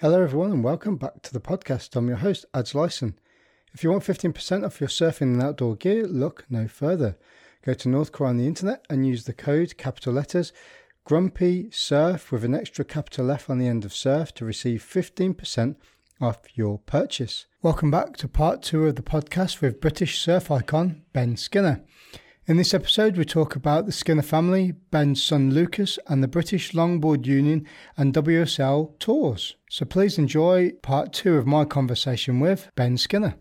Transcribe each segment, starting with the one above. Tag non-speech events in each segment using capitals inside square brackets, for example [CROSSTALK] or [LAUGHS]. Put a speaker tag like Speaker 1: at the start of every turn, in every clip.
Speaker 1: Hello, everyone, and welcome back to the podcast. I'm your host, Adz Lyson. If you want 15% off your surfing and outdoor gear, look no further. Go to Northcore on the internet and use the code capital letters Grumpy Surf with an extra capital F on the end of surf to receive 15% off your purchase. Welcome back to part two of the podcast with British surf icon Ben Skinner. In this episode, we talk about the Skinner family, Ben's son Lucas, and the British Longboard Union and WSL tours. So please enjoy part two of my conversation with Ben Skinner.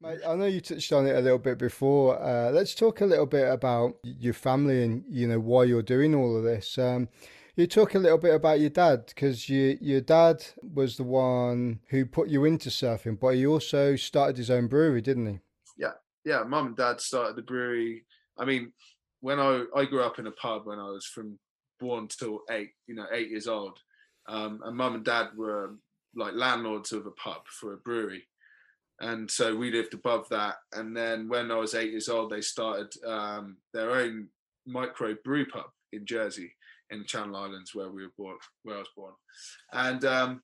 Speaker 1: Mate, I know you touched on it a little bit before. Uh, let's talk a little bit about your family and you know why you're doing all of this. Um, you talk a little bit about your dad because you, your dad was the one who put you into surfing, but he also started his own brewery, didn't he?
Speaker 2: Yeah, yeah. Mum and dad started the brewery I mean, when I I grew up in a pub when I was from born till eight, you know, eight years old, um, and mum and dad were like landlords of a pub for a brewery, and so we lived above that. And then when I was eight years old, they started um, their own micro brew pub in Jersey, in the Channel Islands, where we were born, where I was born, and um,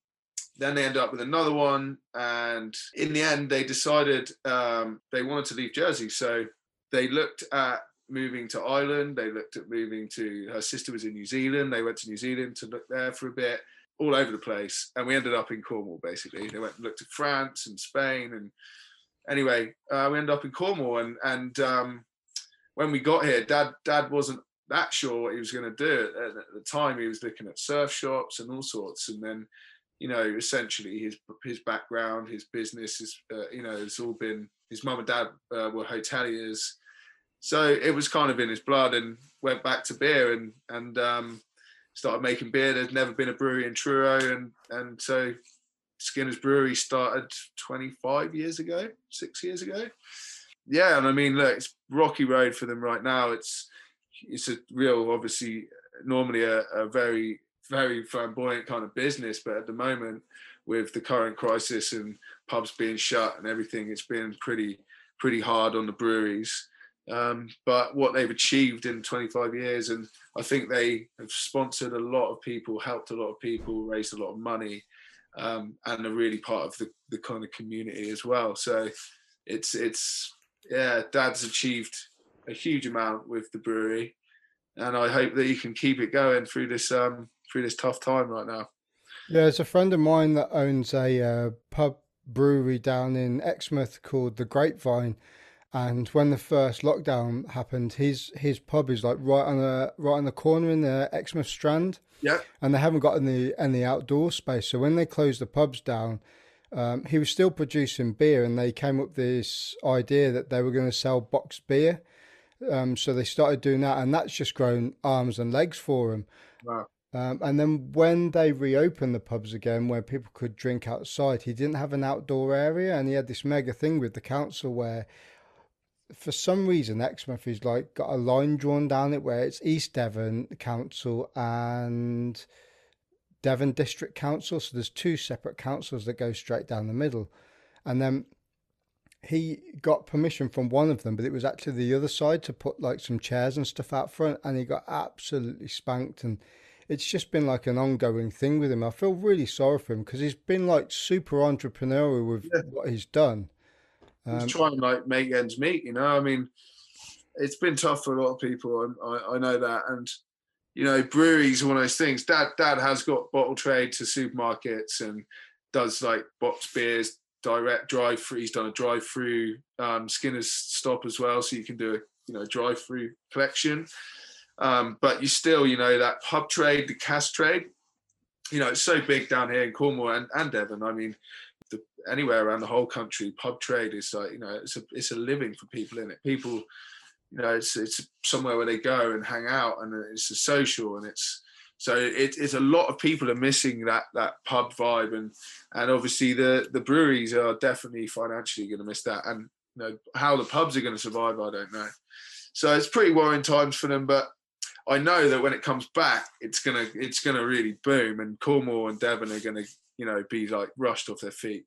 Speaker 2: then they ended up with another one, and in the end, they decided um, they wanted to leave Jersey, so they looked at moving to Ireland. They looked at moving to her sister was in New Zealand. They went to New Zealand to look there for a bit, all over the place, and we ended up in Cornwall. Basically, they went and looked at France and Spain, and anyway, uh, we ended up in Cornwall. And and um, when we got here, Dad Dad wasn't that sure what he was going to do at, at the time. He was looking at surf shops and all sorts, and then you know, essentially his his background, his business, is uh, you know, it's all been his mum and dad uh, were hoteliers, so it was kind of in his blood and went back to beer and and um, started making beer. There's never been a brewery in truro and and so skinner's brewery started 25 years ago six years ago. Yeah and i mean look it's rocky road for them right now. It's it's a real obviously normally a, a very very flamboyant kind of business but at the moment with the current crisis and pubs being shut and everything it's been pretty pretty hard on the breweries um, but what they've achieved in 25 years, and I think they have sponsored a lot of people, helped a lot of people, raised a lot of money, um, and are really part of the, the kind of community as well. So it's it's yeah, Dad's achieved a huge amount with the brewery, and I hope that he can keep it going through this um, through this tough time right now.
Speaker 1: Yeah, there's a friend of mine that owns a uh, pub brewery down in Exmouth called the Grapevine and when the first lockdown happened, his his pub is like right on the right on the corner in the Exmouth Strand.
Speaker 2: Yeah.
Speaker 1: And they haven't got any any outdoor space. So when they closed the pubs down, um, he was still producing beer, and they came up with this idea that they were going to sell boxed beer. Um, so they started doing that, and that's just grown arms and legs for him.
Speaker 2: Wow.
Speaker 1: Um, and then when they reopened the pubs again, where people could drink outside, he didn't have an outdoor area, and he had this mega thing with the council where for some reason Exmouth is like got a line drawn down it where it's East Devon Council and Devon District Council. So there's two separate councils that go straight down the middle. And then he got permission from one of them, but it was actually the other side to put like some chairs and stuff out front, and he got absolutely spanked. And it's just been like an ongoing thing with him. I feel really sorry for him because he's been like super entrepreneurial with yeah. what he's done.
Speaker 2: Um, He's trying to like make ends meet, you know. I mean, it's been tough for a lot of people, I, I know that. And you know, breweries are one of those things. Dad, Dad has got bottle trade to supermarkets and does like box beers, direct drive through. He's done a drive through um, Skinner's stop as well, so you can do a you know drive through collection. Um, but you still, you know, that pub trade, the cask trade, you know, it's so big down here in Cornwall and, and Devon. I mean, anywhere around the whole country, pub trade is like you know it's a it's a living for people in it. People, you know, it's it's somewhere where they go and hang out, and it's a social, and it's so it, it's a lot of people are missing that that pub vibe, and and obviously the the breweries are definitely financially going to miss that, and you know how the pubs are going to survive, I don't know. So it's pretty worrying times for them, but I know that when it comes back, it's gonna it's gonna really boom, and Cornwall and Devon are gonna you know, be like rushed off their feet.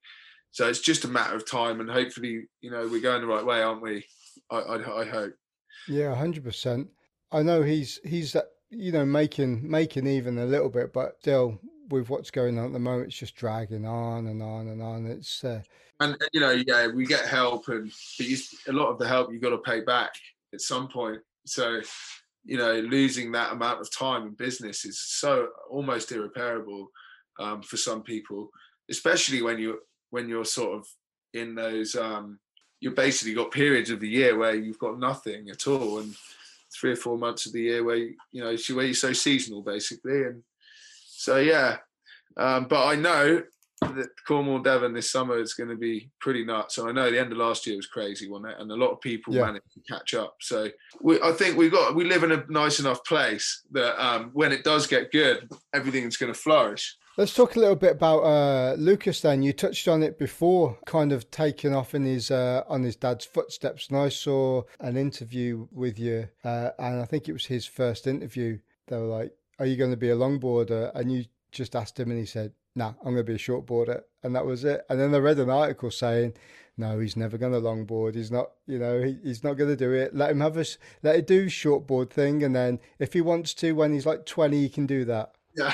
Speaker 2: So it's just a matter of time, and hopefully, you know, we're going the right way, aren't we? I, I, I hope.
Speaker 1: Yeah, hundred percent. I know he's he's uh, you know making making even a little bit, but still, with what's going on at the moment, it's just dragging on and on and on. It's uh...
Speaker 2: and you know, yeah, we get help, and but you, a lot of the help you got to pay back at some point. So you know, losing that amount of time in business is so almost irreparable um, for some people, especially when you when you're sort of in those. Um, you basically got periods of the year where you've got nothing at all, and three or four months of the year where you, you know where you're so seasonal basically, and so yeah. Um, but I know that Cornwall Devon this summer is going to be pretty nuts. And I know the end of last year was crazy, wasn't it? And a lot of people yeah. managed to catch up. So we, I think we've got we live in a nice enough place that um, when it does get good, everything's going to flourish.
Speaker 1: Let's talk a little bit about uh, Lucas. Then you touched on it before, kind of taking off in his uh, on his dad's footsteps. And I saw an interview with you, uh, and I think it was his first interview. They were like, "Are you going to be a longboarder?" And you just asked him, and he said, nah, I'm going to be a shortboarder. And that was it. And then I read an article saying, no, he's never going to longboard. He's not, you know, he, he's not going to do it. Let him have a, let it do shortboard thing. And then if he wants to, when he's like 20, he can do that.
Speaker 2: Yeah.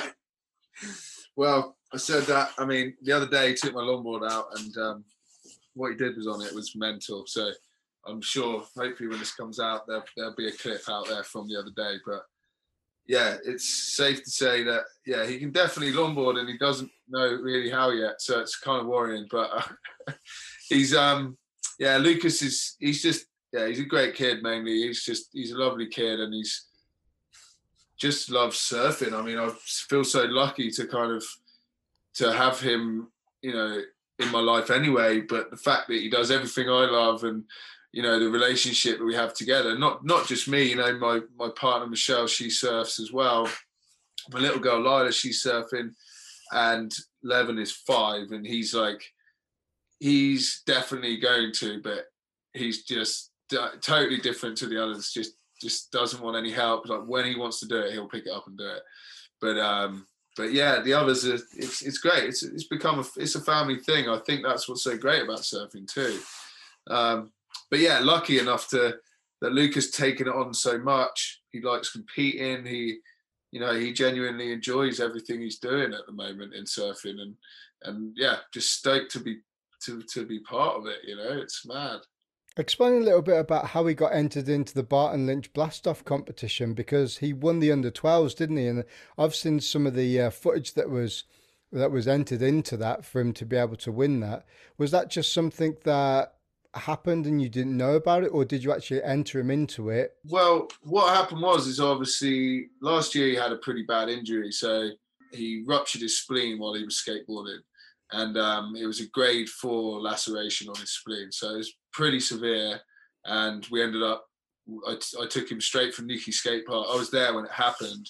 Speaker 2: Well, I said that. I mean, the other day he took my longboard out and um, what he did was on it was mental. So I'm sure hopefully when this comes out, there, there'll be a clip out there from the other day. But yeah, it's safe to say that yeah, he can definitely longboard and he doesn't know really how yet, so it's kind of worrying. But uh, [LAUGHS] he's um yeah, Lucas is he's just yeah, he's a great kid mainly. He's just he's a lovely kid and he's just love surfing. I mean, I feel so lucky to kind of to have him, you know, in my life anyway. But the fact that he does everything I love and you know the relationship that we have together not not just me you know my my partner michelle she surfs as well my little girl lila she's surfing and levin is five and he's like he's definitely going to but he's just totally different to the others just just doesn't want any help like when he wants to do it he'll pick it up and do it but um but yeah the others are it's it's great it's it's become a it's a family thing i think that's what's so great about surfing too um but yeah, lucky enough to that Luke has taken it on so much. He likes competing. He, you know, he genuinely enjoys everything he's doing at the moment in surfing, and and yeah, just stoked to be to to be part of it. You know, it's mad.
Speaker 1: Explain a little bit about how he got entered into the Barton Lynch Blastoff competition because he won the under 12s, didn't he? And I've seen some of the uh, footage that was that was entered into that for him to be able to win that. Was that just something that happened and you didn't know about it, or did you actually enter him into it?
Speaker 2: Well, what happened was is obviously last year he had a pretty bad injury, so he ruptured his spleen while he was skateboarding, and um, it was a grade four laceration on his spleen, so it was pretty severe. And we ended up, I, I took him straight from Newquay Skate Park. I was there when it happened.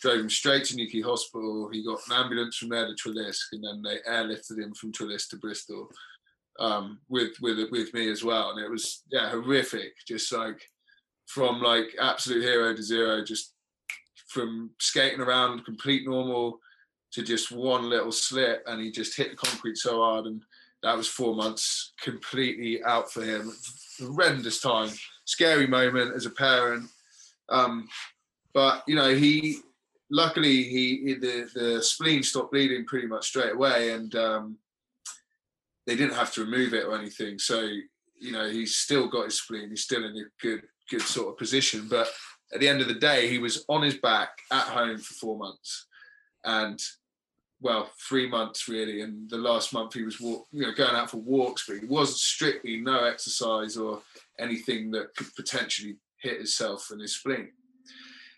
Speaker 2: Drove him straight to Newquay Hospital. He got an ambulance from there to Treliske, and then they airlifted him from Treliske to Bristol um, with with with me as well, and it was yeah horrific. Just like from like absolute hero to zero, just from skating around complete normal to just one little slip, and he just hit the concrete so hard, and that was four months completely out for him. Horrendous time, scary moment as a parent. Um, but you know he luckily he the the spleen stopped bleeding pretty much straight away and um, they didn't have to remove it or anything. So you know he's still got his spleen. He's still in a good good sort of position. But at the end of the day, he was on his back at home for four months, and well, three months really. And the last month he was walk, you know going out for walks, but he wasn't strictly no exercise or anything that could potentially hit himself and his spleen.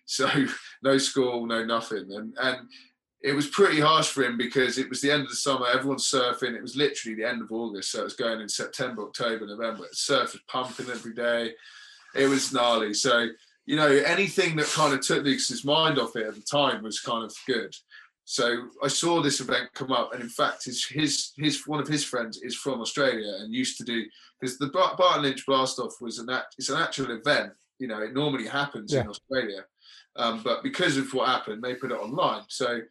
Speaker 2: So [LAUGHS] no school, no nothing, and and it was pretty harsh for him because it was the end of the summer. Everyone's surfing. It was literally the end of August, so it was going in September, October, November. The Surf was pumping every day. It was gnarly. So you know, anything that kind of took Lucas's mind off it at the time was kind of good. So I saw this event come up, and in fact, his his his one of his friends is from Australia and used to do because the Barton Lynch Blastoff was an act, it's an actual event. You know, it normally happens yeah. in Australia, um, but because of what happened, they put it online. So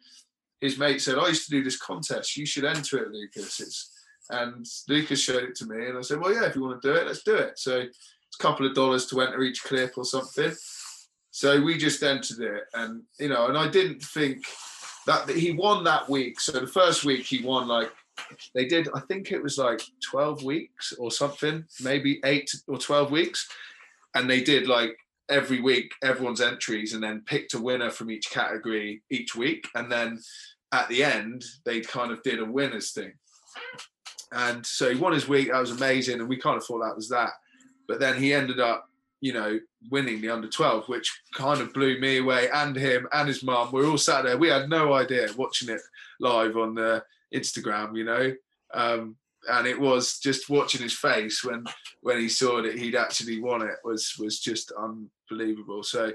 Speaker 2: his mate said, I used to do this contest. You should enter it, Lucas. It's, and Lucas showed it to me. And I said, well, yeah, if you want to do it, let's do it. So it's a couple of dollars to enter each clip or something. So we just entered it. And, you know, and I didn't think that he won that week. So the first week he won like they did. I think it was like twelve weeks or something, maybe eight or twelve weeks, and they did like every week everyone's entries and then picked a winner from each category each week. And then at the end they kind of did a winners thing. And so he won his week. That was amazing. And we kind of thought that was that. But then he ended up you know winning the under 12 which kind of blew me away and him and his mum. We are all sat there. We had no idea watching it live on the instagram you know? Um, and it was just watching his face when when he saw that he'd actually won it was was just unbelievable. So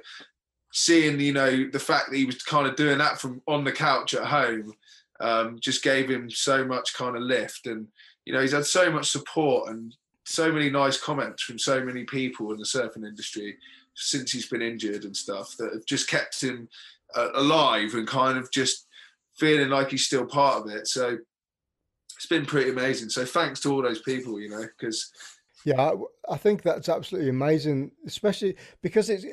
Speaker 2: seeing you know the fact that he was kind of doing that from on the couch at home um, just gave him so much kind of lift, and you know he's had so much support and so many nice comments from so many people in the surfing industry since he's been injured and stuff that have just kept him uh, alive and kind of just feeling like he's still part of it. So it's been pretty amazing. So thanks to all those people, you know, because
Speaker 1: yeah, I think that's absolutely amazing, especially because it's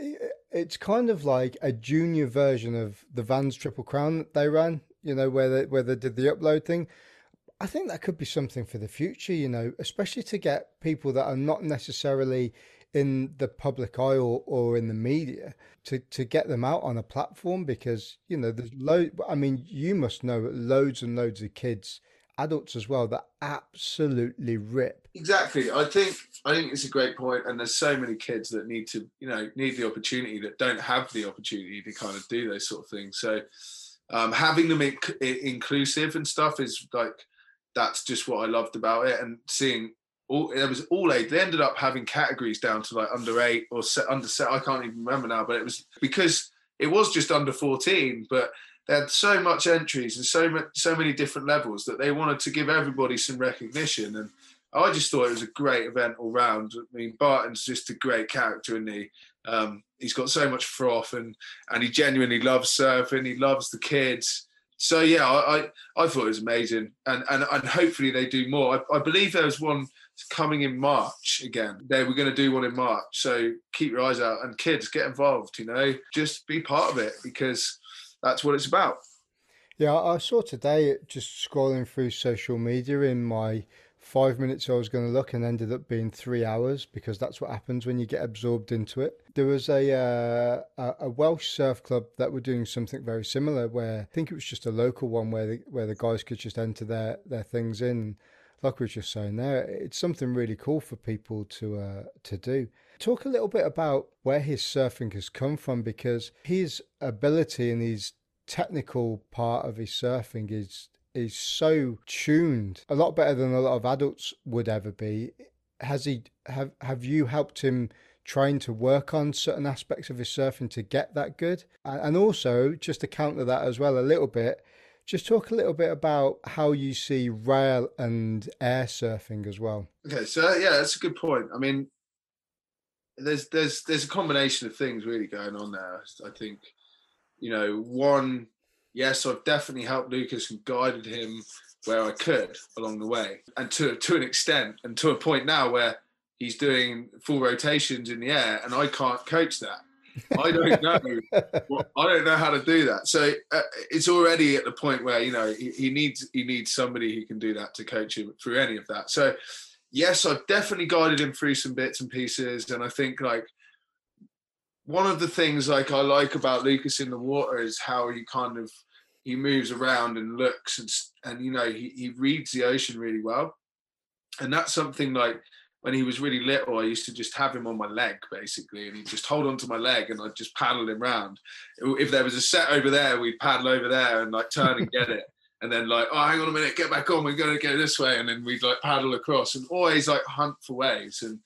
Speaker 1: it's kind of like a junior version of the Vans Triple Crown that they ran. You know, where they where they did the upload thing. I think that could be something for the future. You know, especially to get people that are not necessarily in the public eye or, or in the media to, to get them out on a platform because you know there's load. I mean, you must know loads and loads of kids adults as well that absolutely rip.
Speaker 2: Exactly. I think I think it's a great point, and there's so many kids that need to, you know, need the opportunity that don't have the opportunity to kind of do those sort of things. So um, having them inc- inclusive and stuff is like that's just what I loved about it, and seeing. All, there was all age. They ended up having categories down to like under eight or set, under set. I can't even remember now, but it was because it was just under 14. But they had so much entries and so much, so many different levels that they wanted to give everybody some recognition. And I just thought it was a great event all round. I mean, Barton's just a great character, and he um, he's got so much froth, and and he genuinely loves surfing. He loves the kids. So yeah, I I, I thought it was amazing, and and and hopefully they do more. I, I believe there was one coming in March again. They were going to do one in March, so keep your eyes out and kids get involved. You know, just be part of it because that's what it's about.
Speaker 1: Yeah, I saw today just scrolling through social media in my five minutes I was going to look and ended up being three hours because that's what happens when you get absorbed into it. There was a uh, a Welsh surf club that were doing something very similar where I think it was just a local one where the, where the guys could just enter their, their things in. Like we were just saying there, it's something really cool for people to uh, to do. Talk a little bit about where his surfing has come from because his ability and his technical part of his surfing is is so tuned, a lot better than a lot of adults would ever be. Has he have have you helped him trying to work on certain aspects of his surfing to get that good? And also, just to counter that as well a little bit, just talk a little bit about how you see rail and air surfing as well.
Speaker 2: Okay, so yeah, that's a good point. I mean, there's there's there's a combination of things really going on there. I think, you know, one, yes, I've definitely helped Lucas and guided him where I could along the way, and to to an extent, and to a point now where he's doing full rotations in the air, and I can't coach that. I don't know. [LAUGHS] well, I don't know how to do that. So uh, it's already at the point where you know he, he needs he needs somebody who can do that to coach him through any of that. So yes, I've definitely guided him through some bits and pieces, and I think like one of the things like I like about Lucas in the water is how he kind of he moves around and looks and and you know he, he reads the ocean really well, and that's something like when he was really little, I used to just have him on my leg basically, and he'd just hold onto my leg, and I'd just paddle him around. If there was a set over there, we'd paddle over there and like turn and get it. [LAUGHS] And then like, oh, hang on a minute, get back on, we're going to go this way, and then we'd like paddle across, and always like hunt for waves, and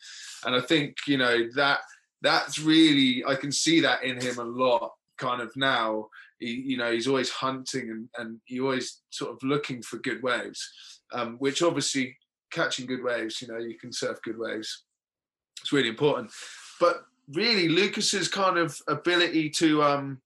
Speaker 2: and I think you know that that's really I can see that in him a lot, kind of now. He, you know, he's always hunting and and he always sort of looking for good waves, um, which obviously catching good waves, you know, you can surf good waves. It's really important, but really Lucas's kind of ability to um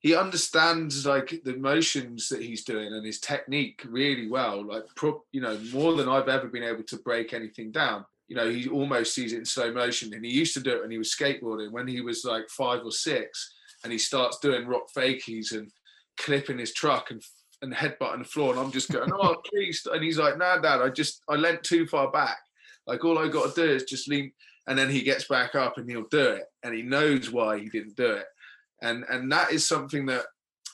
Speaker 2: he understands like the motions that he's doing and his technique really well like pro, you know more than i've ever been able to break anything down you know he almost sees it in slow motion and he used to do it when he was skateboarding when he was like five or six and he starts doing rock fakies and clipping his truck and and headbutting the floor, and I'm just going, "Oh, [LAUGHS] please!" And he's like, "Nah, Dad, I just I leant too far back. Like all I got to do is just lean." And then he gets back up and he'll do it, and he knows why he didn't do it, and and that is something that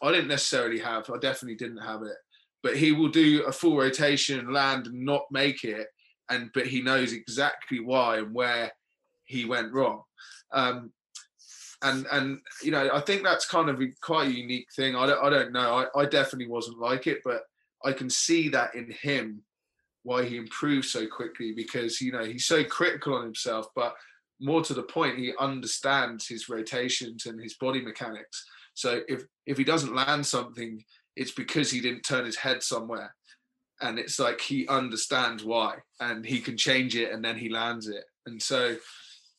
Speaker 2: I didn't necessarily have. I definitely didn't have it, but he will do a full rotation, land, and not make it, and but he knows exactly why and where he went wrong. Um, and and you know I think that's kind of a, quite a unique thing. I don't I don't know. I, I definitely wasn't like it, but I can see that in him why he improved so quickly because you know he's so critical on himself, but more to the point, he understands his rotations and his body mechanics. So if if he doesn't land something, it's because he didn't turn his head somewhere, and it's like he understands why, and he can change it, and then he lands it. And so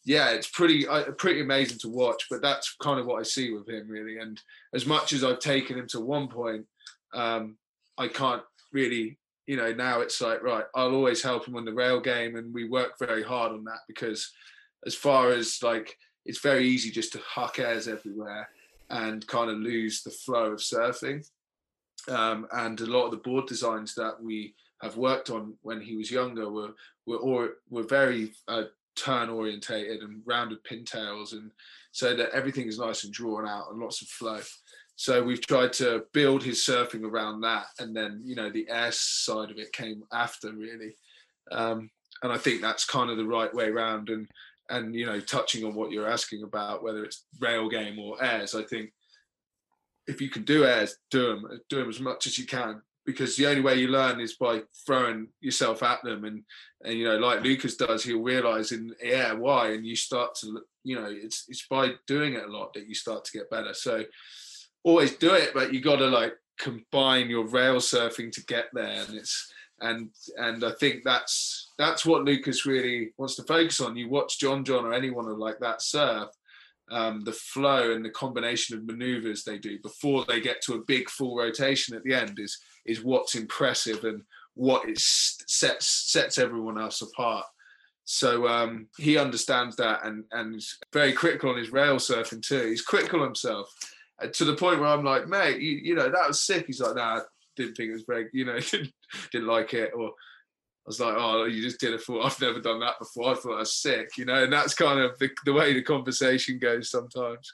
Speaker 2: yeah, it's pretty uh, pretty amazing to watch. But that's kind of what I see with him really. And as much as I've taken him to one point, um, I can't really, you know, now it's like right, I'll always help him on the rail game, and we work very hard on that because as far as like it's very easy just to huck airs everywhere and kind of lose the flow of surfing. Um, and a lot of the board designs that we have worked on when he was younger were were or were very uh, turn orientated and rounded pintails and so that everything is nice and drawn out and lots of flow. So we've tried to build his surfing around that and then you know the air side of it came after really. Um, and i think that's kind of the right way around and and you know touching on what you're asking about whether it's rail game or airs i think if you can do airs do them do them as much as you can because the only way you learn is by throwing yourself at them. And and you know like lucas does he'll realize in yeah why and you start to you know it's it's by doing it a lot that you start to get better. So always do it but you got to like combine your rail surfing to get there. And it's and and i think that's that's what lucas really wants to focus on. You watch john john or anyone like that surf um, the flow and the combination of maneuvers they do before they get to a big full rotation at the end is is what's impressive and what it sets sets everyone else apart. So um, he understands that and and is very critical on his rail surfing too. He's critical himself uh, to the point where I'm like, mate, you, you know that was sick. He's like, nah, didn't think it was very, you know, [LAUGHS] didn't, didn't like it. Or I was like, oh, you just did it for. [LAUGHS] I've never done that before. I thought I was sick, you know. And that's kind of the, the way the conversation goes sometimes.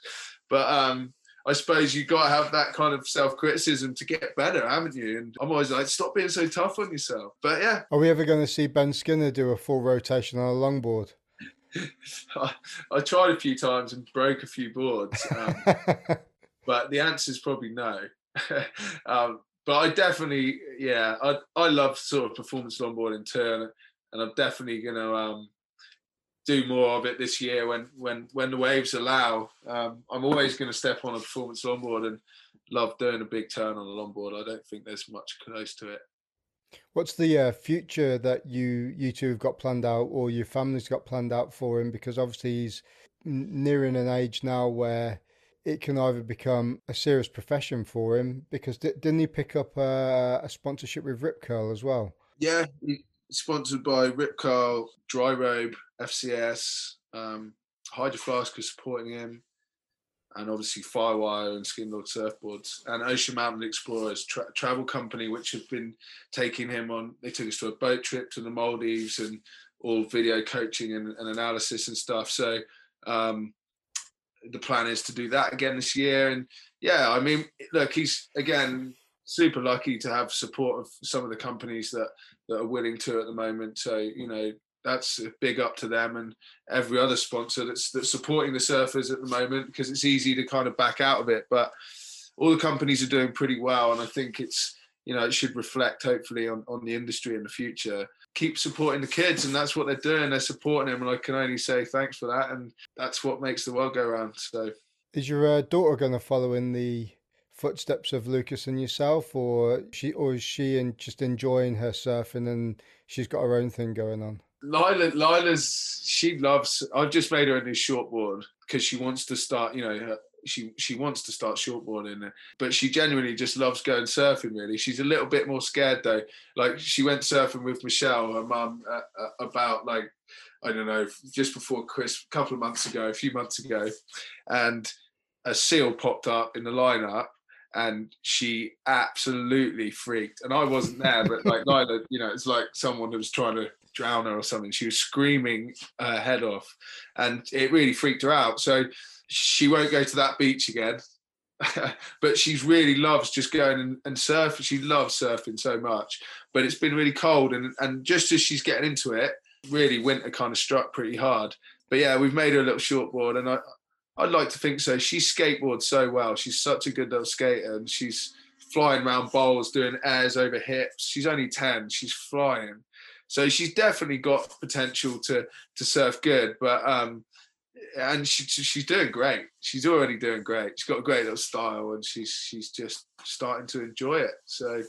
Speaker 2: But um, I suppose you got to have that kind of self criticism to get better, haven't you? And I'm always like, stop being so tough on yourself. But yeah.
Speaker 1: Are we ever going to see Ben Skinner do a full rotation on a longboard? [LAUGHS]
Speaker 2: I, I, tried a few times and broke a few boards, um, [LAUGHS] but the answer is probably no. um, but I definitely, yeah, I I love sort of performance longboarding too, turn, and I'm definitely to um, do more of it this year when when when the waves allow. Um, I'm always to step on a performance longboard and love doing a big turn on a longboard. I don't think there's much close to it.
Speaker 1: What's the uh, future that you you two have got planned out, or your family's got planned out for him? Because obviously he's nearing an age now where it can either become a serious profession for him. Because didn't he pick up a, a sponsorship with Rip Curl as well?
Speaker 2: Yeah, sponsored by Rip Curl, Dry Robe, FCS, um, Hydro Flask is supporting him, and obviously Firewire and Skindog Surfboards, and Ocean Mountain Explorers tra- travel company, which have been taking him on. They took us to a boat trip to the Maldives and all video coaching and, and analysis and stuff. So um, the plan is to do that again this year. And yeah, I mean, look, he's again super lucky to have support of some of the companies that that are willing to at the moment. So you know that's a big up to them and every other sponsor that's that's supporting the surfers at the moment because it's easy to kind of back out of it. But all the companies are doing pretty well, and I think it's you know it should reflect hopefully on on the industry in the future. Keep supporting the kids, and that's what they're doing. They're supporting them, and I can only say thanks for that. And that's what makes the world go round. So,
Speaker 1: is your uh, daughter going to follow in the footsteps of Lucas and yourself, or she or is she in, just enjoying her surfing and she's got her own thing going on?
Speaker 2: Lila, Lila's she loves. I've just made her a new shortboard because she wants to start. You know, her, she she wants to start shortboarding, but she genuinely just loves going surfing. Really, she's a little bit more scared though. Like she went surfing with Michelle, her mum, uh, uh, about like I don't know, just before Chris, a couple of months ago, a few months ago, and a seal popped up in the lineup and she absolutely freaked. And I wasn't there, but like [LAUGHS] neither, you know, it's like someone who was trying to drown her or something. She was screaming her head off, and it really freaked her out. So she won't go to that beach again. [LAUGHS] but she really loves just going and, and surfing. She loves surfing so much. But it's been really cold, and and just as she's getting into it, really winter kind of struck pretty hard. But yeah, we've made her a little shortboard, and I I'd like to think so. She skateboards so well. She's such a good little skater, and she's flying around bowls, doing airs over hips. She's only ten. She's flying, so she's definitely got potential to to surf good. But um, and she, she's doing great. She's already doing great. She's got a great little style, and she's she's just starting to enjoy it. So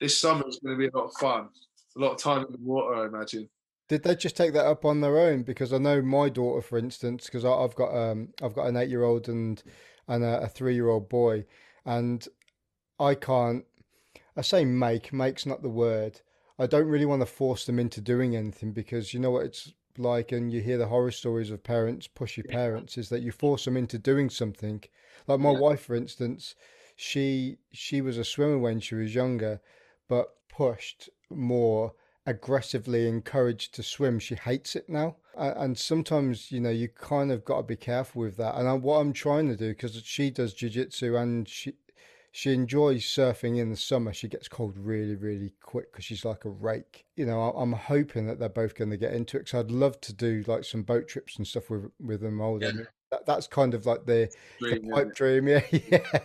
Speaker 2: this summer is going to be a lot of fun. A lot of time in the water, I imagine.
Speaker 1: Did they just take that up on their own? Because I know my daughter, for instance, because I've got um I've got an eight year old and and a, a three year old boy, and I can't. I say make make's not the word. I don't really want to force them into doing anything because you know what it's like, and you hear the horror stories of parents, pushy parents, is that you force them into doing something. Like my yeah. wife, for instance, she she was a swimmer when she was younger, but pushed more aggressively encouraged to swim. She hates it now, and sometimes you know you kind of got to be careful with that. And what I'm trying to do because she does jiu-jitsu and she she enjoys surfing in the summer. She gets cold really, really quick because she's like a rake. You know, I'm hoping that they're both going to get into it because I'd love to do like some boat trips and stuff with with them older. Yeah. That, that's kind of like the, dream, the pipe yeah. dream. [LAUGHS] Yeah,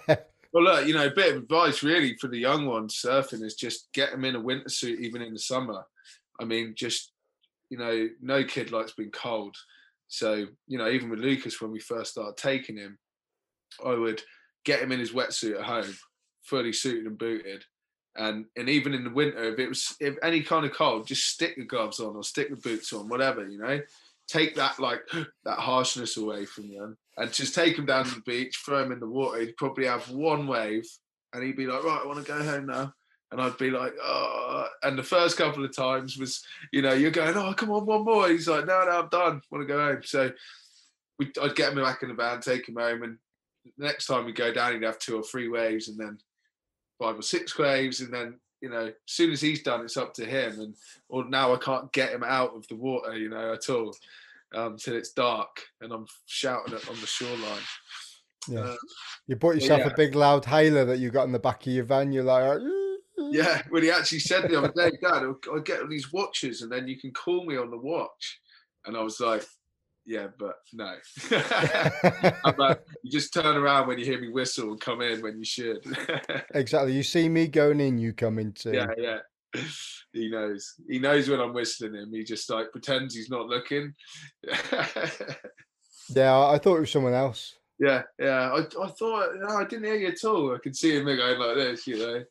Speaker 1: yeah.
Speaker 2: Well, look, you know, a bit of advice really for the young ones surfing is just get them in a winter suit even in the summer. I mean, just you know, no kid likes being cold. So you know, even with Lucas when we first started taking him, I would get him in his wetsuit at home, fully suited and booted. And and even in the winter, if it was if any kind of cold, just stick the gloves on or stick the boots on, whatever, you know. Take that like [GASPS] that harshness away from them and just take him down to the beach, throw him in the water. He'd probably have one wave and he'd be like, Right, I want to go home now. And I'd be like, oh, and the first couple of times was, you know, you're going, oh, come on, one more. He's like, no, no, I'm done. want to go home. So we, I'd get him back in the van, take him home, and next time we go down, he'd have two or three waves, and then five or six waves, and then you know, as soon as he's done, it's up to him. And or now I can't get him out of the water, you know, at all um, till it's dark, and I'm shouting it on the shoreline.
Speaker 1: Yeah, uh, you bought yourself yeah. a big loud hailer that you got in the back of your van. You're like,
Speaker 2: yeah. Well, he actually said the other day, Dad, I get these watches, and then you can call me on the watch. And I was like, yeah, but no. [LAUGHS] like, you just turn around when you hear me whistle and come in when you should. [LAUGHS]
Speaker 1: exactly. You see me going in, you come in too.
Speaker 2: Yeah, yeah. [LAUGHS] He knows. He knows when I'm whistling him. He just like pretends he's not looking.
Speaker 1: yeah, I thought it was someone else.
Speaker 2: Yeah, yeah. I, I thought no, I didn't hear you at all. I could see him going like this, you know.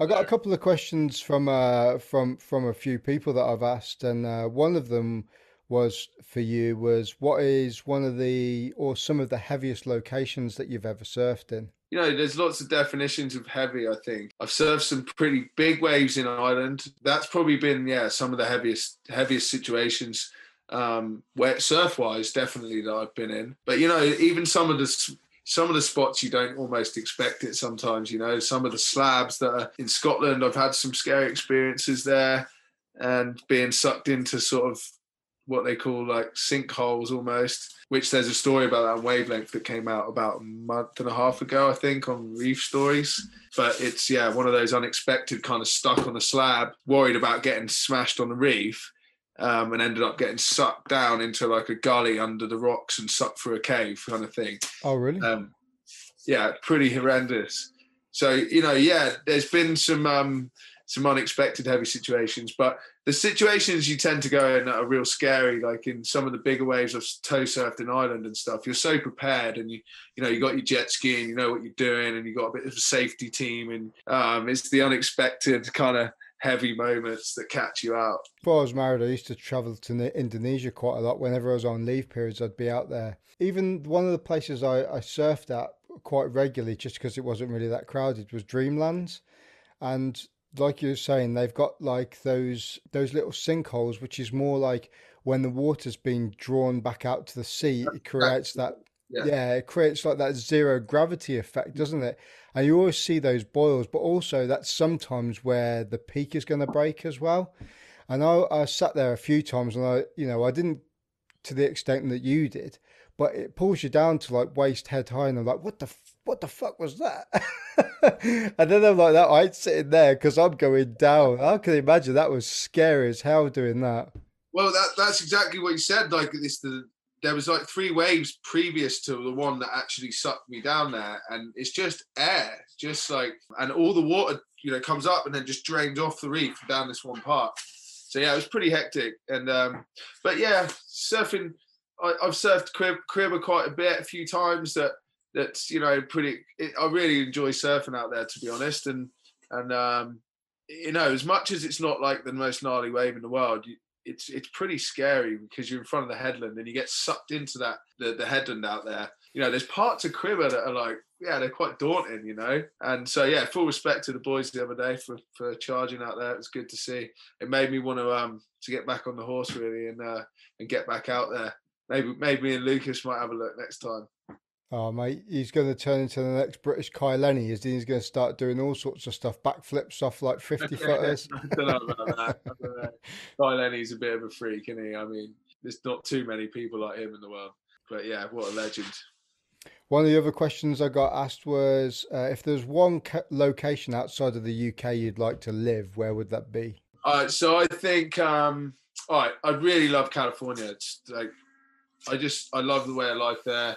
Speaker 1: I got a couple of questions from uh, from from a few people that I've asked, and uh, one of them was for you was what is one of the or some of the heaviest locations that you've ever surfed in?
Speaker 2: You know, there's lots of definitions of heavy. I think I've surfed some pretty big waves in Ireland. That's probably been yeah some of the heaviest heaviest situations um, where surf wise definitely that I've been in. But you know, even some of the some of the spots you don't almost expect it sometimes you know some of the slabs that are in scotland i've had some scary experiences there and being sucked into sort of what they call like sinkholes almost, which there's a story about that Wavelength that came out about a month and a half ago, I think, on Reef Stories. But it's, yeah, one of those unexpected kind of stuck on a slab, worried about getting smashed on the reef. Um, and ended up getting sucked down into like a gully under the rocks and sucked through a cave kind of thing.
Speaker 1: Oh, really?
Speaker 2: Um, yeah, pretty horrendous. So you know, yeah, there's been some um, some unexpected heavy situations. But the situations you tend to go in are real scary, like in some of the bigger waves I've tow surfed in Ireland and stuff, you're so prepared and you you know you got your jet ski and you know what you're doing and you got a bit of a safety team and um, it's the unexpected kind of heavy moments that catch you out.
Speaker 1: Before I was married, I used to travel to Indonesia quite a lot. Whenever I was on leave periods, I'd be out there. Even one of the places I, I surfed at quite regularly, just because it wasn't really that crowded, was Dreamlands. And like you're saying, they've got like those those little sinkholes, which is more like when the water's being drawn back out to the sea, it creates that Yeah. yeah, it creates like that zero gravity effect, doesn't it? And you always see those boils, but also that's sometimes where the peak is going to break as well. And I, I sat there a few times, and I, you know, I didn't to the extent that you did, but it pulls you down to like waist head high, and I'm like, what the what the fuck was that? [LAUGHS] and then I'm like, that I ain't sitting there because I'm going down. I can imagine that was scary as hell doing that.
Speaker 2: Well, that that's exactly what you said. Like this, the there was like three waves previous to the one that actually sucked me down there, and it's just air, just like, and all the water, you know, comes up and then just drains off the reef down this one part. So yeah, it was pretty hectic, and um, but yeah, surfing. I, have surfed crib, quite a bit, a few times. That that's you know pretty. It, I really enjoy surfing out there, to be honest, and and um, you know, as much as it's not like the most gnarly wave in the world, you, it's it's pretty scary because you're in front of the headland and you get sucked into that the, the headland out there. You know, there's parts of Cribbar that are like, yeah, they're quite daunting, you know. And so yeah, full respect to the boys the other day for for charging out there. It was good to see. It made me want to um to get back on the horse really and uh and get back out there. Maybe maybe me and Lucas might have a look next time.
Speaker 1: Oh, mate, he's going to turn into the next British Kai Lenny. Is he's going to start doing all sorts of stuff, backflips off like 50 [LAUGHS] footers.
Speaker 2: I don't know [LAUGHS] about that. I know. Kai Lenny's a bit of a freak, isn't he? I mean, there's not too many people like him in the world. But yeah, what a legend.
Speaker 1: One of the other questions I got asked was uh, if there's one location outside of the UK you'd like to live, where would that be?
Speaker 2: Uh, so I think, um, all right, I really love California. It's like, I just, I love the way of life there.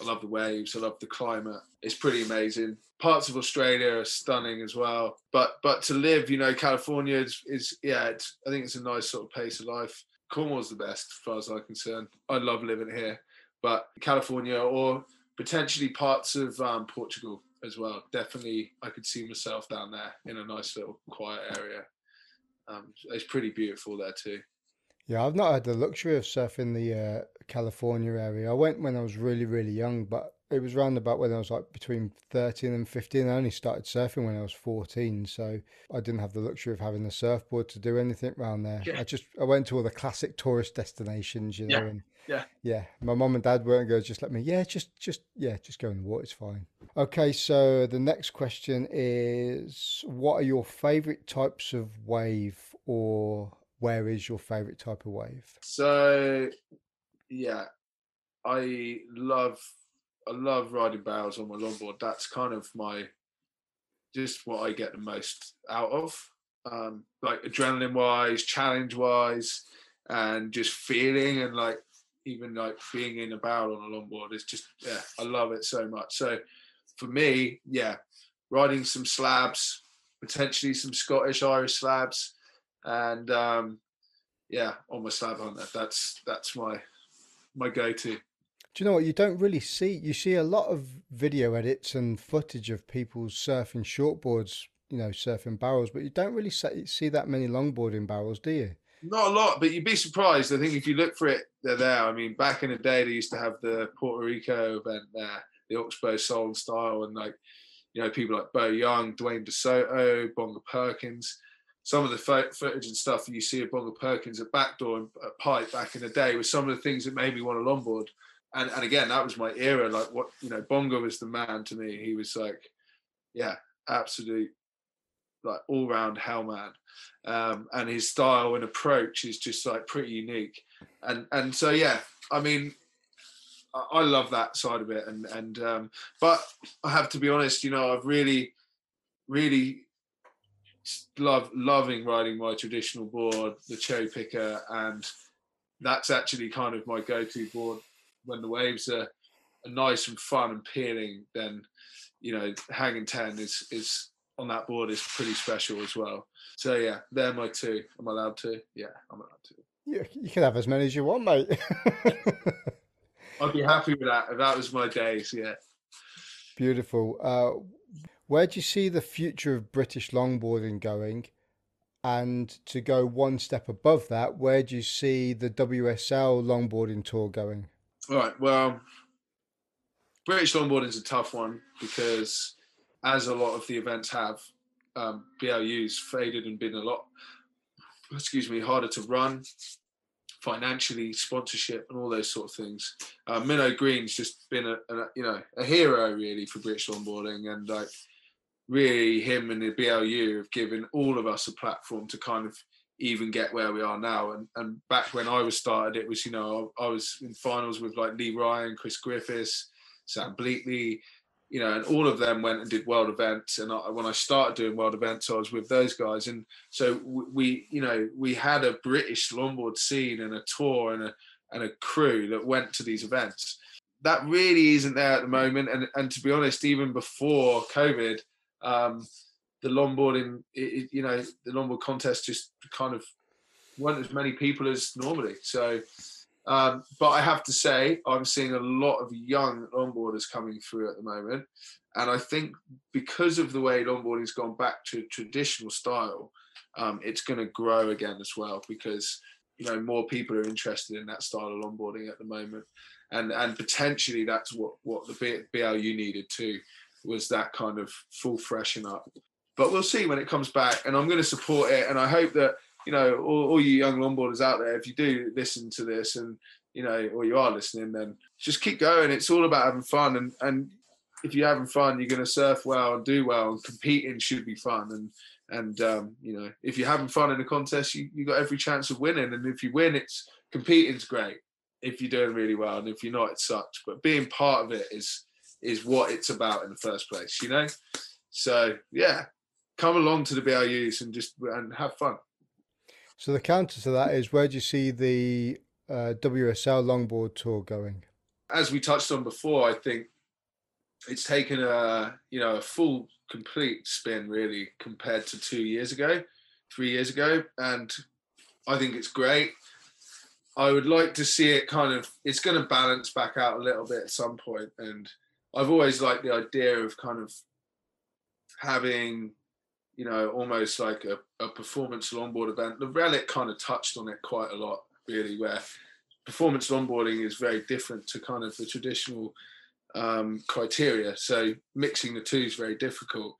Speaker 2: I love the waves. I love the climate. It's pretty amazing. Parts of Australia are stunning as well. But but to live, you know, California is, is yeah. I think it's a nice sort of pace of life. Cornwall's the best, as far as I'm concerned. I love living here, but California or potentially parts of um, Portugal as well. Definitely, I could see myself down there in a nice little quiet area. Um, it's pretty beautiful there too.
Speaker 1: Yeah, I've not had the luxury of surfing the uh, California area. I went when I was really, really young, but it was around about when I was like between 13 and 15. I only started surfing when I was 14, so I didn't have the luxury of having a surfboard to do anything around there. Yeah. I just I went to all the classic tourist destinations, you know,
Speaker 2: yeah.
Speaker 1: and
Speaker 2: yeah,
Speaker 1: yeah. My mom and dad weren't going to just let me. Yeah, just just yeah, just go in the water. It's fine. Okay, so the next question is, what are your favourite types of wave or where is your favorite type of wave?
Speaker 2: So, yeah, I love I love riding barrels on my longboard. That's kind of my just what I get the most out of, um, like adrenaline wise, challenge wise, and just feeling and like even like being in a barrel on a longboard is just yeah, I love it so much. So for me, yeah, riding some slabs, potentially some Scottish Irish slabs and um, yeah, on my slab hunter. That's that's my my go-to.
Speaker 1: Do you know what you don't really see? You see a lot of video edits and footage of people surfing shortboards, you know, surfing barrels, but you don't really see that many longboarding barrels, do you?
Speaker 2: Not a lot, but you'd be surprised. I think if you look for it, they're there. I mean, back in the day, they used to have the Puerto Rico event there, the Oxbow Soul and Style, and like, you know, people like Beau Young, Duane DeSoto, Bonga Perkins some of the footage and stuff you see of Bonga Perkins at Backdoor and at Pipe back in the day was some of the things that made me want to longboard. And and again, that was my era. Like what you know, Bonga was the man to me. He was like, yeah, absolute, like all round hell man. Um, and his style and approach is just like pretty unique. And and so yeah, I mean, I, I love that side of it. And and um, but I have to be honest, you know, I've really, really love loving riding my traditional board, the cherry picker, and that's actually kind of my go-to board when the waves are, are nice and fun and peeling. Then, you know, hanging ten is is on that board is pretty special as well. So yeah, they're my two. I'm allowed to? Yeah, I'm allowed to.
Speaker 1: Yeah, you can have as many as you want, mate. [LAUGHS]
Speaker 2: I'd be happy with that if that was my days. Yeah.
Speaker 1: Beautiful. Uh, where do you see the future of British longboarding going? And to go one step above that, where do you see the WSL longboarding tour going?
Speaker 2: All right. Well, British longboarding is a tough one because, as a lot of the events have, um, BLU's faded and been a lot, excuse me, harder to run. financially, sponsorship, and all those sort of things. Uh, Minnow Green's just been a, a, you know a hero really for British longboarding, and like really him and the BLU have given all of us a platform to kind of even get where we are now. And and back when I was started, it was you know I, I was in finals with like Lee Ryan, Chris Griffiths, Sam Bleakley, you know, and all of them went and did world events. And I, when I started doing world events, I was with those guys. And so we, you know, we had a British longboard scene and a tour and a and a crew that went to these events. That really isn't there at the moment. And and to be honest, even before COVID, um, the longboarding, it, you know, the longboard contest just kind of weren't as many people as normally. So um, but I have to say, I'm seeing a lot of young longboarders coming through at the moment. And I think because of the way longboarding's gone back to traditional style, um, it's going to grow again as well because you know more people are interested in that style of longboarding at the moment, and and potentially that's what what the BLU needed too was that kind of full freshen up. But we'll see when it comes back, and I'm going to support it, and I hope that you know, all, all you young longboarders out there, if you do listen to this and you know, or you are listening, then just keep going. It's all about having fun, and and if you're having fun, you're going to surf well and do well. And competing should be fun, and and um, you know, if you're having fun in a contest, you you got every chance of winning. And if you win, it's competing's great. If you're doing really well, and if you're not, it sucks. But being part of it is is what it's about in the first place, you know. So yeah, come along to the BLUs and just and have fun.
Speaker 1: So the counter to that is where do you see the uh, WSL longboard tour going?
Speaker 2: As we touched on before, I think it's taken a you know a full complete spin really compared to two years ago, three years ago, and I think it's great. I would like to see it kind of it's going to balance back out a little bit at some point, and I've always liked the idea of kind of having you know, almost like a, a performance longboard event. The relic kind of touched on it quite a lot, really, where performance longboarding is very different to kind of the traditional um, criteria. So mixing the two is very difficult.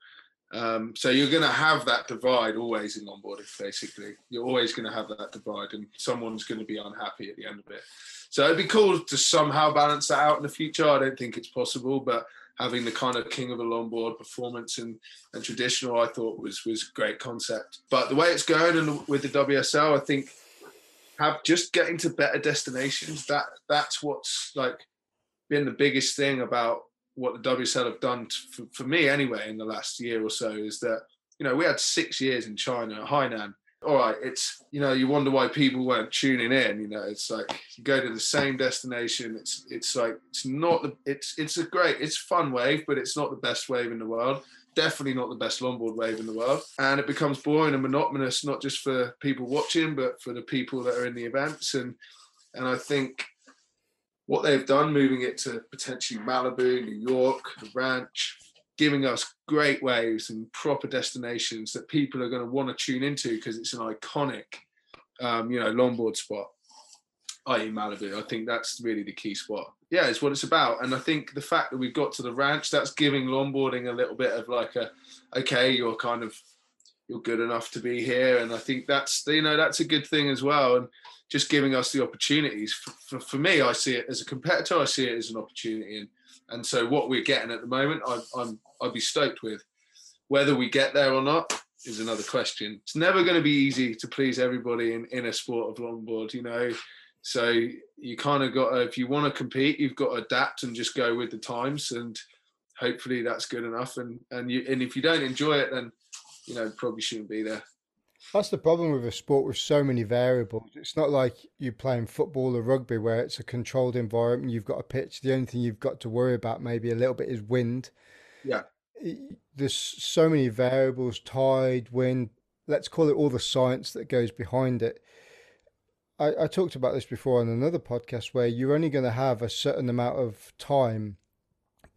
Speaker 2: Um, so you're going to have that divide always in longboarding. Basically, you're always going to have that divide, and someone's going to be unhappy at the end of it. So it'd be cool to somehow balance that out in the future. I don't think it's possible, but having the kind of king of the longboard performance and, and traditional, I thought was was great concept. But the way it's going and with the WSL, I think have just getting to better destinations. That that's what's like been the biggest thing about what the WSL have done to, for, for me anyway in the last year or so is that you know we had six years in China, Hainan, all right, it's you know you wonder why people weren't tuning in. You know, it's like you go to the same destination. It's it's like it's not the it's it's a great it's fun wave, but it's not the best wave in the world. Definitely not the best longboard wave in the world, and it becomes boring and monotonous, not just for people watching, but for the people that are in the events. And and I think what they've done, moving it to potentially Malibu, New York, the ranch, giving us great waves and proper destinations that people are going to want to tune into because it's an iconic, um, you know, longboard spot, i.e. Malibu. I think that's really the key spot. Yeah, it's what it's about. And I think the fact that we've got to the ranch, that's giving longboarding a little bit of like a, okay, you're kind of, you're good enough to be here. And I think that's, you know, that's a good thing as well. And just giving us the opportunities. For, for, for me, I see it as a competitor, I see it as an opportunity. And and so what we're getting at the moment, I, I'm I'd be stoked with. Whether we get there or not is another question. It's never going to be easy to please everybody in, in a sport of longboard, you know. So you kind of got to, if you want to compete, you've got to adapt and just go with the times, and hopefully that's good enough. And and you and if you don't enjoy it, then you know probably shouldn't be there.
Speaker 1: That's the problem with a sport with so many variables. It's not like you're playing football or rugby where it's a controlled environment. You've got a pitch. The only thing you've got to worry about maybe a little bit is wind.
Speaker 2: Yeah.
Speaker 1: There's so many variables, tide, wind. Let's call it all the science that goes behind it. I, I talked about this before on another podcast where you're only going to have a certain amount of time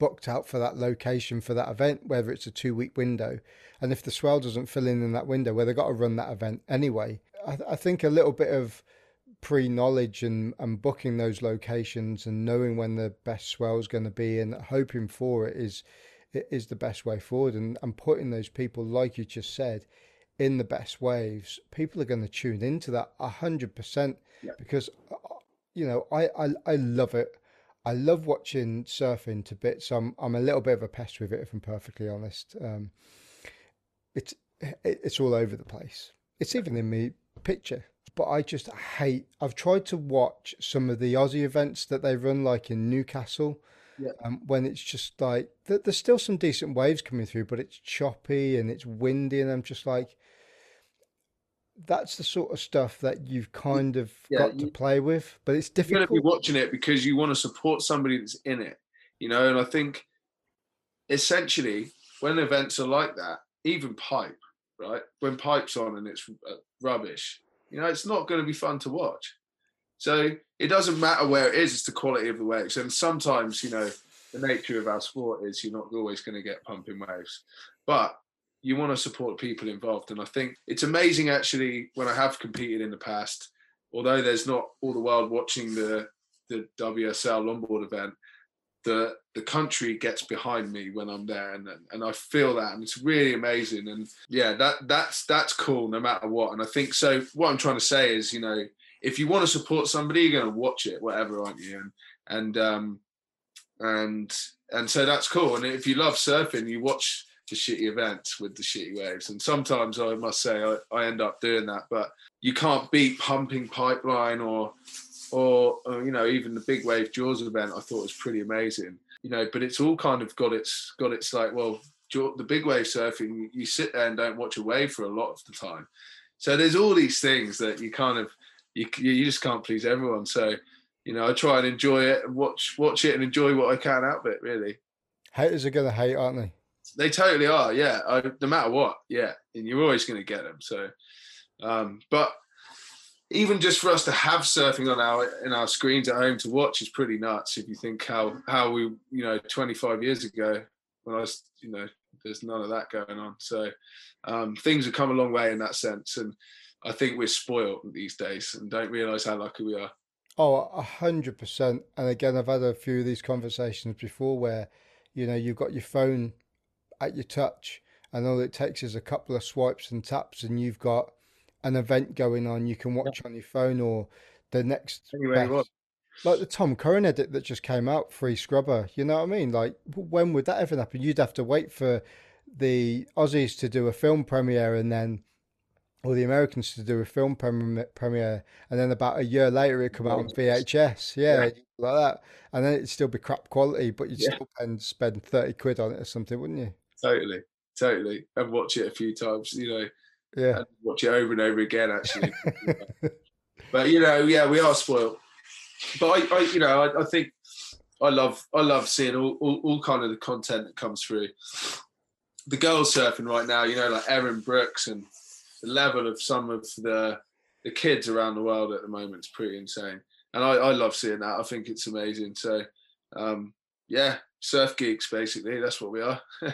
Speaker 1: booked out for that location for that event, whether it's a two week window. And if the swell doesn't fill in in that window, where they've got to run that event anyway, I, I think a little bit of pre knowledge and, and booking those locations and knowing when the best swell is going to be and hoping for it is is the best way forward. And, and putting those people, like you just said, in the best waves, people are going to tune into that a hundred percent because uh, you know I, I I love it. I love watching surfing to bits. I'm I'm a little bit of a pest with it, if I'm perfectly honest. Um, it's it's all over the place. It's even in me picture, but I just hate. I've tried to watch some of the Aussie events that they run, like in Newcastle.
Speaker 2: Yeah.
Speaker 1: Um, when it's just like there's still some decent waves coming through, but it's choppy and it's windy, and I'm just like, that's the sort of stuff that you've kind of
Speaker 2: Yeah,
Speaker 1: got to play with. But it's difficult.
Speaker 2: You're going to be watching it because you want to support somebody that's in it, you know. And I think essentially when events are like that, even pipe, right? When pipe's on and it's uh, rubbish, you know, it's not going to be fun to watch. So it doesn't matter where it is; it's the quality of the waves. And sometimes, you know, the nature of our sport is you're not always going to get pumping waves, but you want to support people involved. And I think it's amazing, actually, when I have competed in the past, although there's not all the world watching the the WSL longboard event, the the country gets behind me when I'm there, and and I feel that, and it's really amazing. And yeah, that that's that's cool no matter what. And I think so. What I'm trying to say is, you know, if you want to support somebody, you're going to watch it, whatever, aren't you? And and um and and so that's cool. And if you love surfing, you watch the shitty events with the shitty waves. And sometimes I must say I, I end up doing that, but you can't beat pumping pipeline or or, or you know even the big wave jaws event i thought was pretty amazing you know but it's all kind of got its got its like well the big wave surfing you sit there and don't watch a wave for a lot of the time so there's all these things that you kind of you, you just can't please everyone so you know i try and enjoy it and watch watch it and enjoy what i can out of it really
Speaker 1: Haters are to hate, aren't they?
Speaker 2: They totally are yeah. I, no matter what yeah. And you're always going to get them so um but even just for us to have surfing on our in our screens at home to watch is pretty nuts if you think how how we you know 25 years ago when i was you know there's none of that going on. So um things have come a long way in that sense and i think we're spoiled these days and don't realize how lucky we are.
Speaker 1: Oh, a hundred percent. And again, I've had a few of these conversations before where, you know, you've got your phone at your touch, and all it takes is a couple of swipes and taps, and you've got an event going on. You can watch on your phone or the next
Speaker 2: anyway
Speaker 1: like the Tom Curren edit that just came out, Free Scrubber. You know what I mean? Like, when would that ever happen? You'd have to wait for the Aussies to do a film premiere and then, or the Americans to do a film premiere, and then about a year later it'd come out on VHS. Yeah,
Speaker 2: Yeah.
Speaker 1: like that. And then it'd still be crap quality, but you'd
Speaker 2: Yeah.
Speaker 1: still spend, spend 30 quid on it or something, wouldn't you?
Speaker 2: Totally totally and watch it a few times you know
Speaker 1: Yeah.
Speaker 2: and watch it over and over again actually. [LAUGHS] But you know yeah we are spoiled. But i, I you know I, I think i love i love seeing all, all, all kind of the content that comes through. The girls surfing right now you know like erin brooks and the level of some of the the kids around the world at the moment is pretty insane. And i, I love seeing that. I think it's amazing. So um yeah surf geeks basically that's what we are [LAUGHS]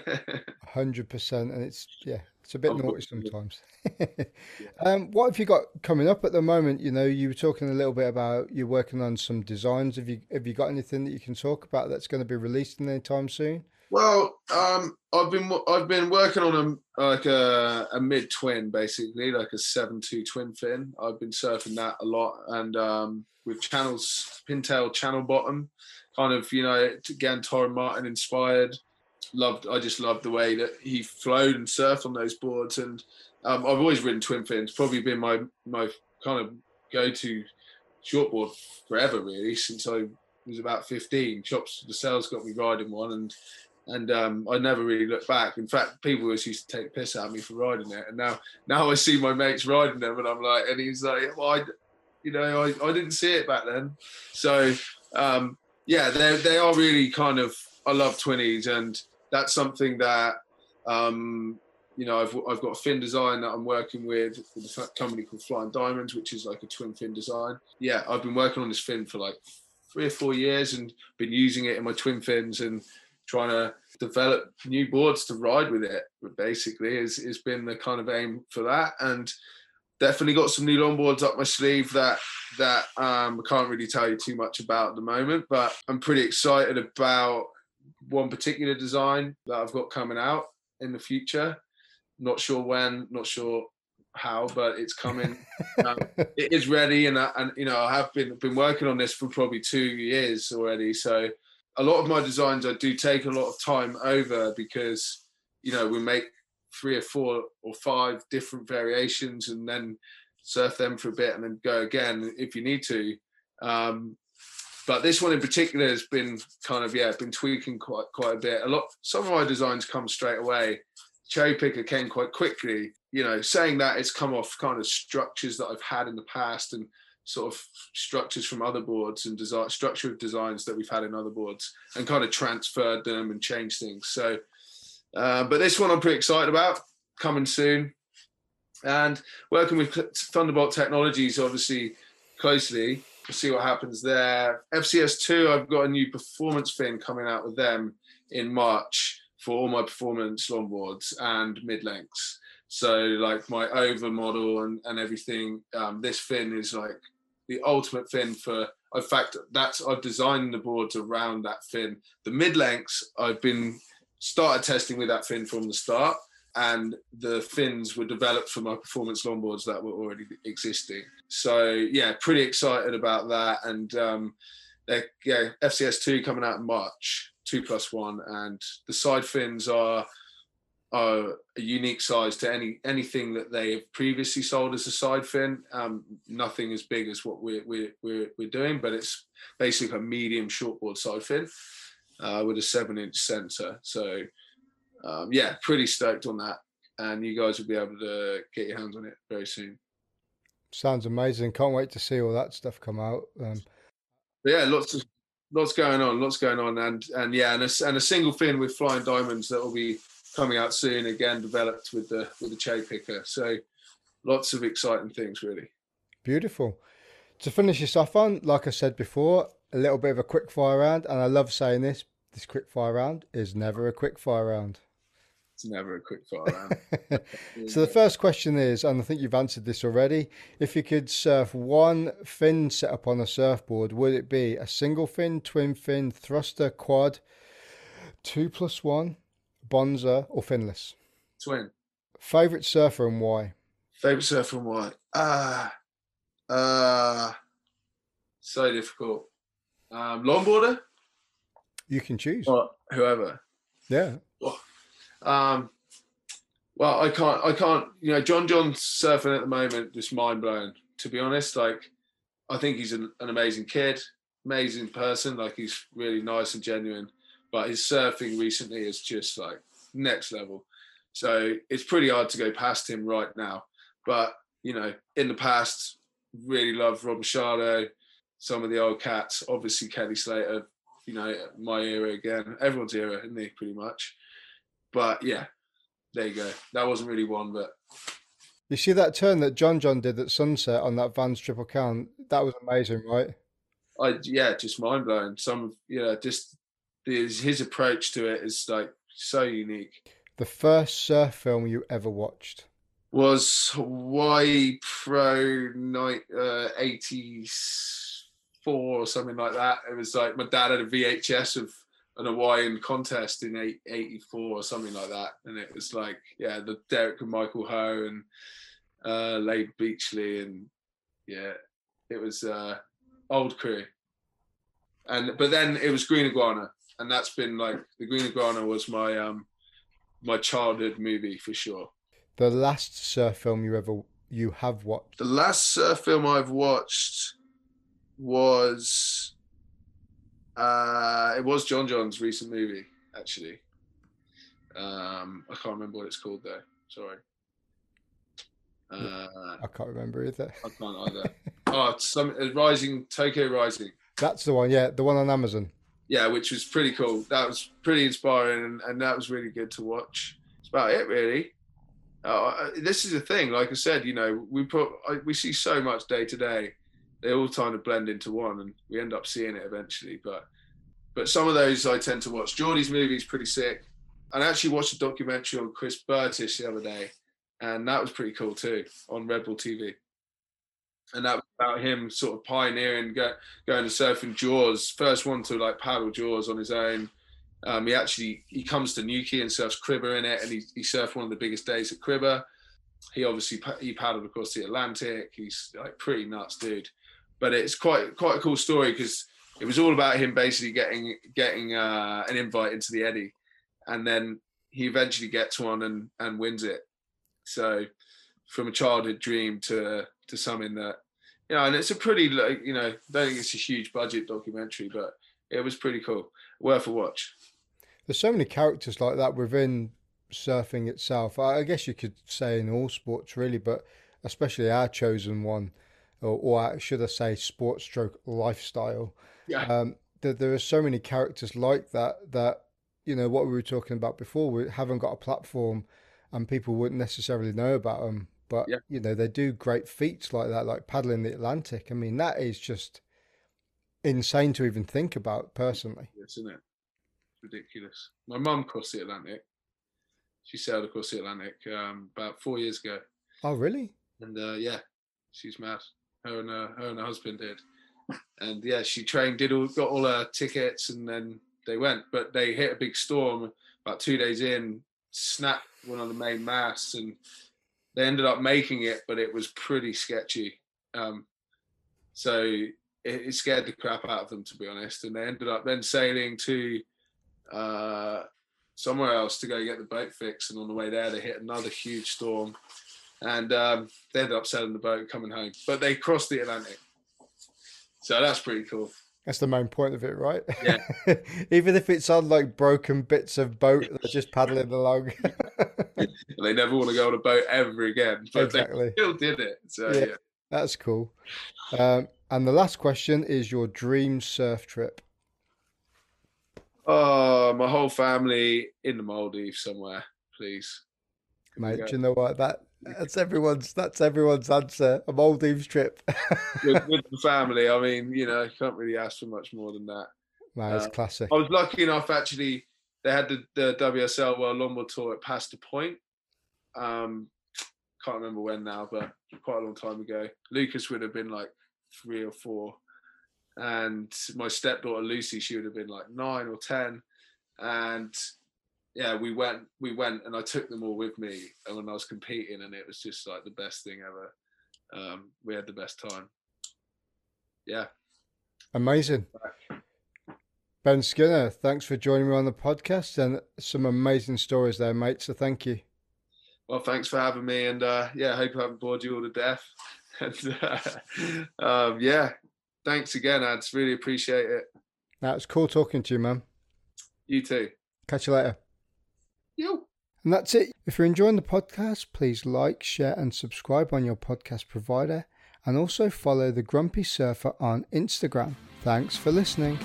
Speaker 1: Hundred percent, and it's yeah, it's a bit naughty
Speaker 2: Unbelievable.
Speaker 1: sometimes. [LAUGHS] um, what have you got coming up at the moment? You know, you were talking a little bit about you're working on some designs. Have you have you got anything that you can talk about that's going to be released anytime soon?
Speaker 2: Well, um, I've been I've been working on a like a, a mid twin, basically like a seven two twin fin. I've been surfing that a lot, and um, with channels pintail channel bottom, kind of you know again Torren Martyn inspired. Loved I just loved the way that he flowed and surfed on those boards, and um, I've always ridden twin fins. Probably been my my kind of go to shortboard forever, really, since I was about fifteen. Chops the sales got me riding one, and and um, I never really looked back. In fact, people always used to take piss out of me for riding it, and now now I see my mates riding them, and I'm like, and he's like, well, I, you know, I, I didn't see it back then. So um, yeah, they they are really kind of. I love twinnies, and that's something that um, you know I've I've got a fin design that I'm working with with a company called Flying Diamonds, which is like a twin fin design. Yeah, I've been working on this fin for like three or four years and been using it in my twin fins and trying to develop new boards to ride with it basically has, has been the kind of aim for that and definitely got some new longboards up my sleeve that that um, I can't really tell you too much about at the moment but I'm pretty excited about one particular design that I've got coming out in the future Not sure when, not sure how, but it's coming. [LAUGHS] um, it is ready, and I, and you know I have been been working on this for probably two years already. So a lot of my designs I do take a lot of time over because you know we make three or four or five different variations and then surf them for a bit and then go again if you need to. Um, but this one in particular has been kind of yeah been tweaking quite quite a bit. A lot some of my designs come straight away. Cherry picker came quite quickly. You know, saying that it's come off kind of structures that I've had in the past and sort of structures from other boards and design structure of designs that we've had in other boards and kind of transferred them and changed things. So, uh, but this one I'm pretty excited about coming soon and working with Thunderbolt Technologies obviously closely to see what happens there. FCS2, I've got a new performance fin coming out with them in March for all my performance longboards and mid lengths. So like my over model and, and everything, um, this fin is like the ultimate fin for in fact that's I've designed the boards around that fin. The mid lengths I've been started testing with that fin from the start and the fins were developed for my performance longboards that were already existing. So yeah, pretty excited about that. And um, yeah, FCS two coming out in March, two plus one, and the side fins are are a unique size to any anything that they have previously sold as a side fin. Um, nothing as big as what we're, we're we're we're doing, but it's basically a medium shortboard side fin uh, with a seven inch sensor. So um, yeah, pretty stoked on that. And you guys will be able to get your hands on it very soon.
Speaker 1: Sounds amazing. Can't wait to see all that stuff come out. Um,
Speaker 2: yeah, lots of lots going on, lots going on, and and yeah, and a, and a single fin with flying diamonds that will be coming out soon. Again, developed with the with the cherry picker. So lots of exciting things, really.
Speaker 1: Beautiful. To finish this off on, like I said before, a little bit of a quick fire round, and I love saying this. This quick fire round is never a quick fire round.
Speaker 2: It's never a quick fire round. [LAUGHS]
Speaker 1: so the first question is, and I think you've answered this already, if you could surf one fin set up on a surfboard, would it be a single fin, twin fin, thruster, quad, two plus one, bonzer, or finless?
Speaker 2: Twin.
Speaker 1: Favorite surfer and why?
Speaker 2: Favorite surfer and why? Ah, uh, uh, so difficult. Um, longboarder.
Speaker 1: You can choose.
Speaker 2: Or whoever.
Speaker 1: Yeah.
Speaker 2: Oh, um, well, I can't, I can't, you know, John John's surfing at the moment, just mind blowing, to be honest. Like, I think he's an, an amazing kid, amazing person. Like, he's really nice and genuine. But his surfing recently is just like next level. So it's pretty hard to go past him right now. But, you know, in the past, really loved Rob Machado, some of the old cats, obviously Kelly Slater, you know, my era again, everyone's era, isn't he, pretty much? But yeah, there you go. That wasn't really one, but
Speaker 1: you see that turn that John John did at sunset on that Vans triple count. That was amazing, right?
Speaker 2: I yeah, just mind blowing. Some you know, just his his approach to it is like so unique.
Speaker 1: The first surf film you ever watched
Speaker 2: was Y Pro night uh, eighty four or something like that. It was like my dad had a VHS of an Hawaiian contest in 84 or something like that. And it was like, yeah, the Derek and Michael Ho and uh, Layne Beachley. And yeah, it was uh, old crew. And, but then it was Green Iguana. And that's been like, the Green Iguana was my, um, my childhood movie for sure.
Speaker 1: The last surf film you ever, you have watched?
Speaker 2: The last surf film I've watched was uh, it was John John's recent movie, actually. Um, I can't remember what it's called though. Sorry.
Speaker 1: Uh, I can't remember either.
Speaker 2: I can't either. oh, it's some uh, Rising Tokyo Rising.
Speaker 1: That's the one, yeah, the one on Amazon.
Speaker 2: Yeah, which was pretty cool. That was pretty inspiring, and, and that was really good to watch. It's about it, really. Uh, uh this is the thing. Like I said, you know, we put we see so much day to day they all kind of blend into one, and we end up seeing it eventually. But but some of those I tend to watch. Geordie's movie is pretty sick. And I actually watched a documentary on Chris Bertish the other day, and that was pretty cool too on Red Bull TV. And that was about him sort of pioneering, go, going to surfing Jaws, first one to like paddle Jaws on his own, Um, he actually he comes to Newquay and surfs Cribbar in it, and he, he surfed one of the biggest days at Cribbar. He obviously he paddled across the Atlantic. He's like pretty nuts, dude. But it's quite quite a cool story because it was all about him basically getting getting uh, an invite into the Eddie, and then he eventually gets one and and wins it. So from a childhood dream to to something that you know, and it's a pretty like you know, don't think it's a huge budget documentary, but it was pretty cool, worth a watch.
Speaker 1: There's so many characters like that within surfing itself. I guess you could say in all sports really, but especially our chosen one, or, or should I say, sports stroke lifestyle.
Speaker 2: Yeah.
Speaker 1: Um, that there are so many characters like that that you know what we were talking about before. We haven't got a platform, and people wouldn't necessarily know about them. But
Speaker 2: Yeah.
Speaker 1: you know they do great feats like that, like paddling the Atlantic. I mean, that is just insane to even think about personally.
Speaker 2: isn't it? Ridiculous. My mum crossed the Atlantic. She sailed across the Atlantic um, about four years ago,
Speaker 1: Oh, really?
Speaker 2: and uh, yeah, she's mad. Her and her, her and her husband did, and yeah, she trained, did all, got all her tickets, and then they went. But they hit a big storm about two days in, snapped one of the main masts, and they ended up making it, but it was pretty sketchy. Um, so it, it scared the crap out of them, to be honest. And they ended up then sailing to uh, somewhere else to go get the boat fixed. And on the way there, they hit another huge storm, and um, they ended up selling the boat coming home. But they crossed the Atlantic, so that's pretty cool.
Speaker 1: That's the main point of it, right?
Speaker 2: Yeah. [LAUGHS]
Speaker 1: Even if it's on like broken bits of boat, they're just paddling along.
Speaker 2: And [LAUGHS] they never want to go on a boat ever again, but
Speaker 1: exactly.
Speaker 2: they still did it. So
Speaker 1: Yeah.
Speaker 2: yeah.
Speaker 1: That's cool. Um, and the last question is your dream surf trip.
Speaker 2: Oh, my whole family in the Maldives somewhere, please.
Speaker 1: Mate, do you know what? That that's everyone's that's everyone's answer. A Maldives trip. [LAUGHS]
Speaker 2: with, with [LAUGHS] the family. I mean, you know, you can't really ask for much more than that.
Speaker 1: Man, it's
Speaker 2: Uh,
Speaker 1: classic.
Speaker 2: I was lucky enough actually. They had the, the WSL World Longboard Tour at Pasta Point. Um, can't remember when now, but quite a long time ago. Lucas would have been like three or four, and my stepdaughter Lucy, she would have been like nine or ten. And yeah, we went, we went, and I took them all with me. And when I was competing, and it was just like the best thing ever. Um, we had the best time. Yeah,
Speaker 1: Amazing. Ben Skinner, thanks for joining me on the podcast and some amazing stories there, mate. So thank you.
Speaker 2: Well, thanks for having me, and uh, yeah, I hope I haven't bored you all to death. [LAUGHS] And uh, um, yeah, thanks again, Adz. Really appreciate it.
Speaker 1: It's cool talking to you, man.
Speaker 2: You too.
Speaker 1: Catch you later.
Speaker 2: You.
Speaker 1: And that's it. If you're enjoying the podcast, please like, share, and subscribe on your podcast provider. And also follow the Grumpy Surfer on Instagram. Thanks for listening.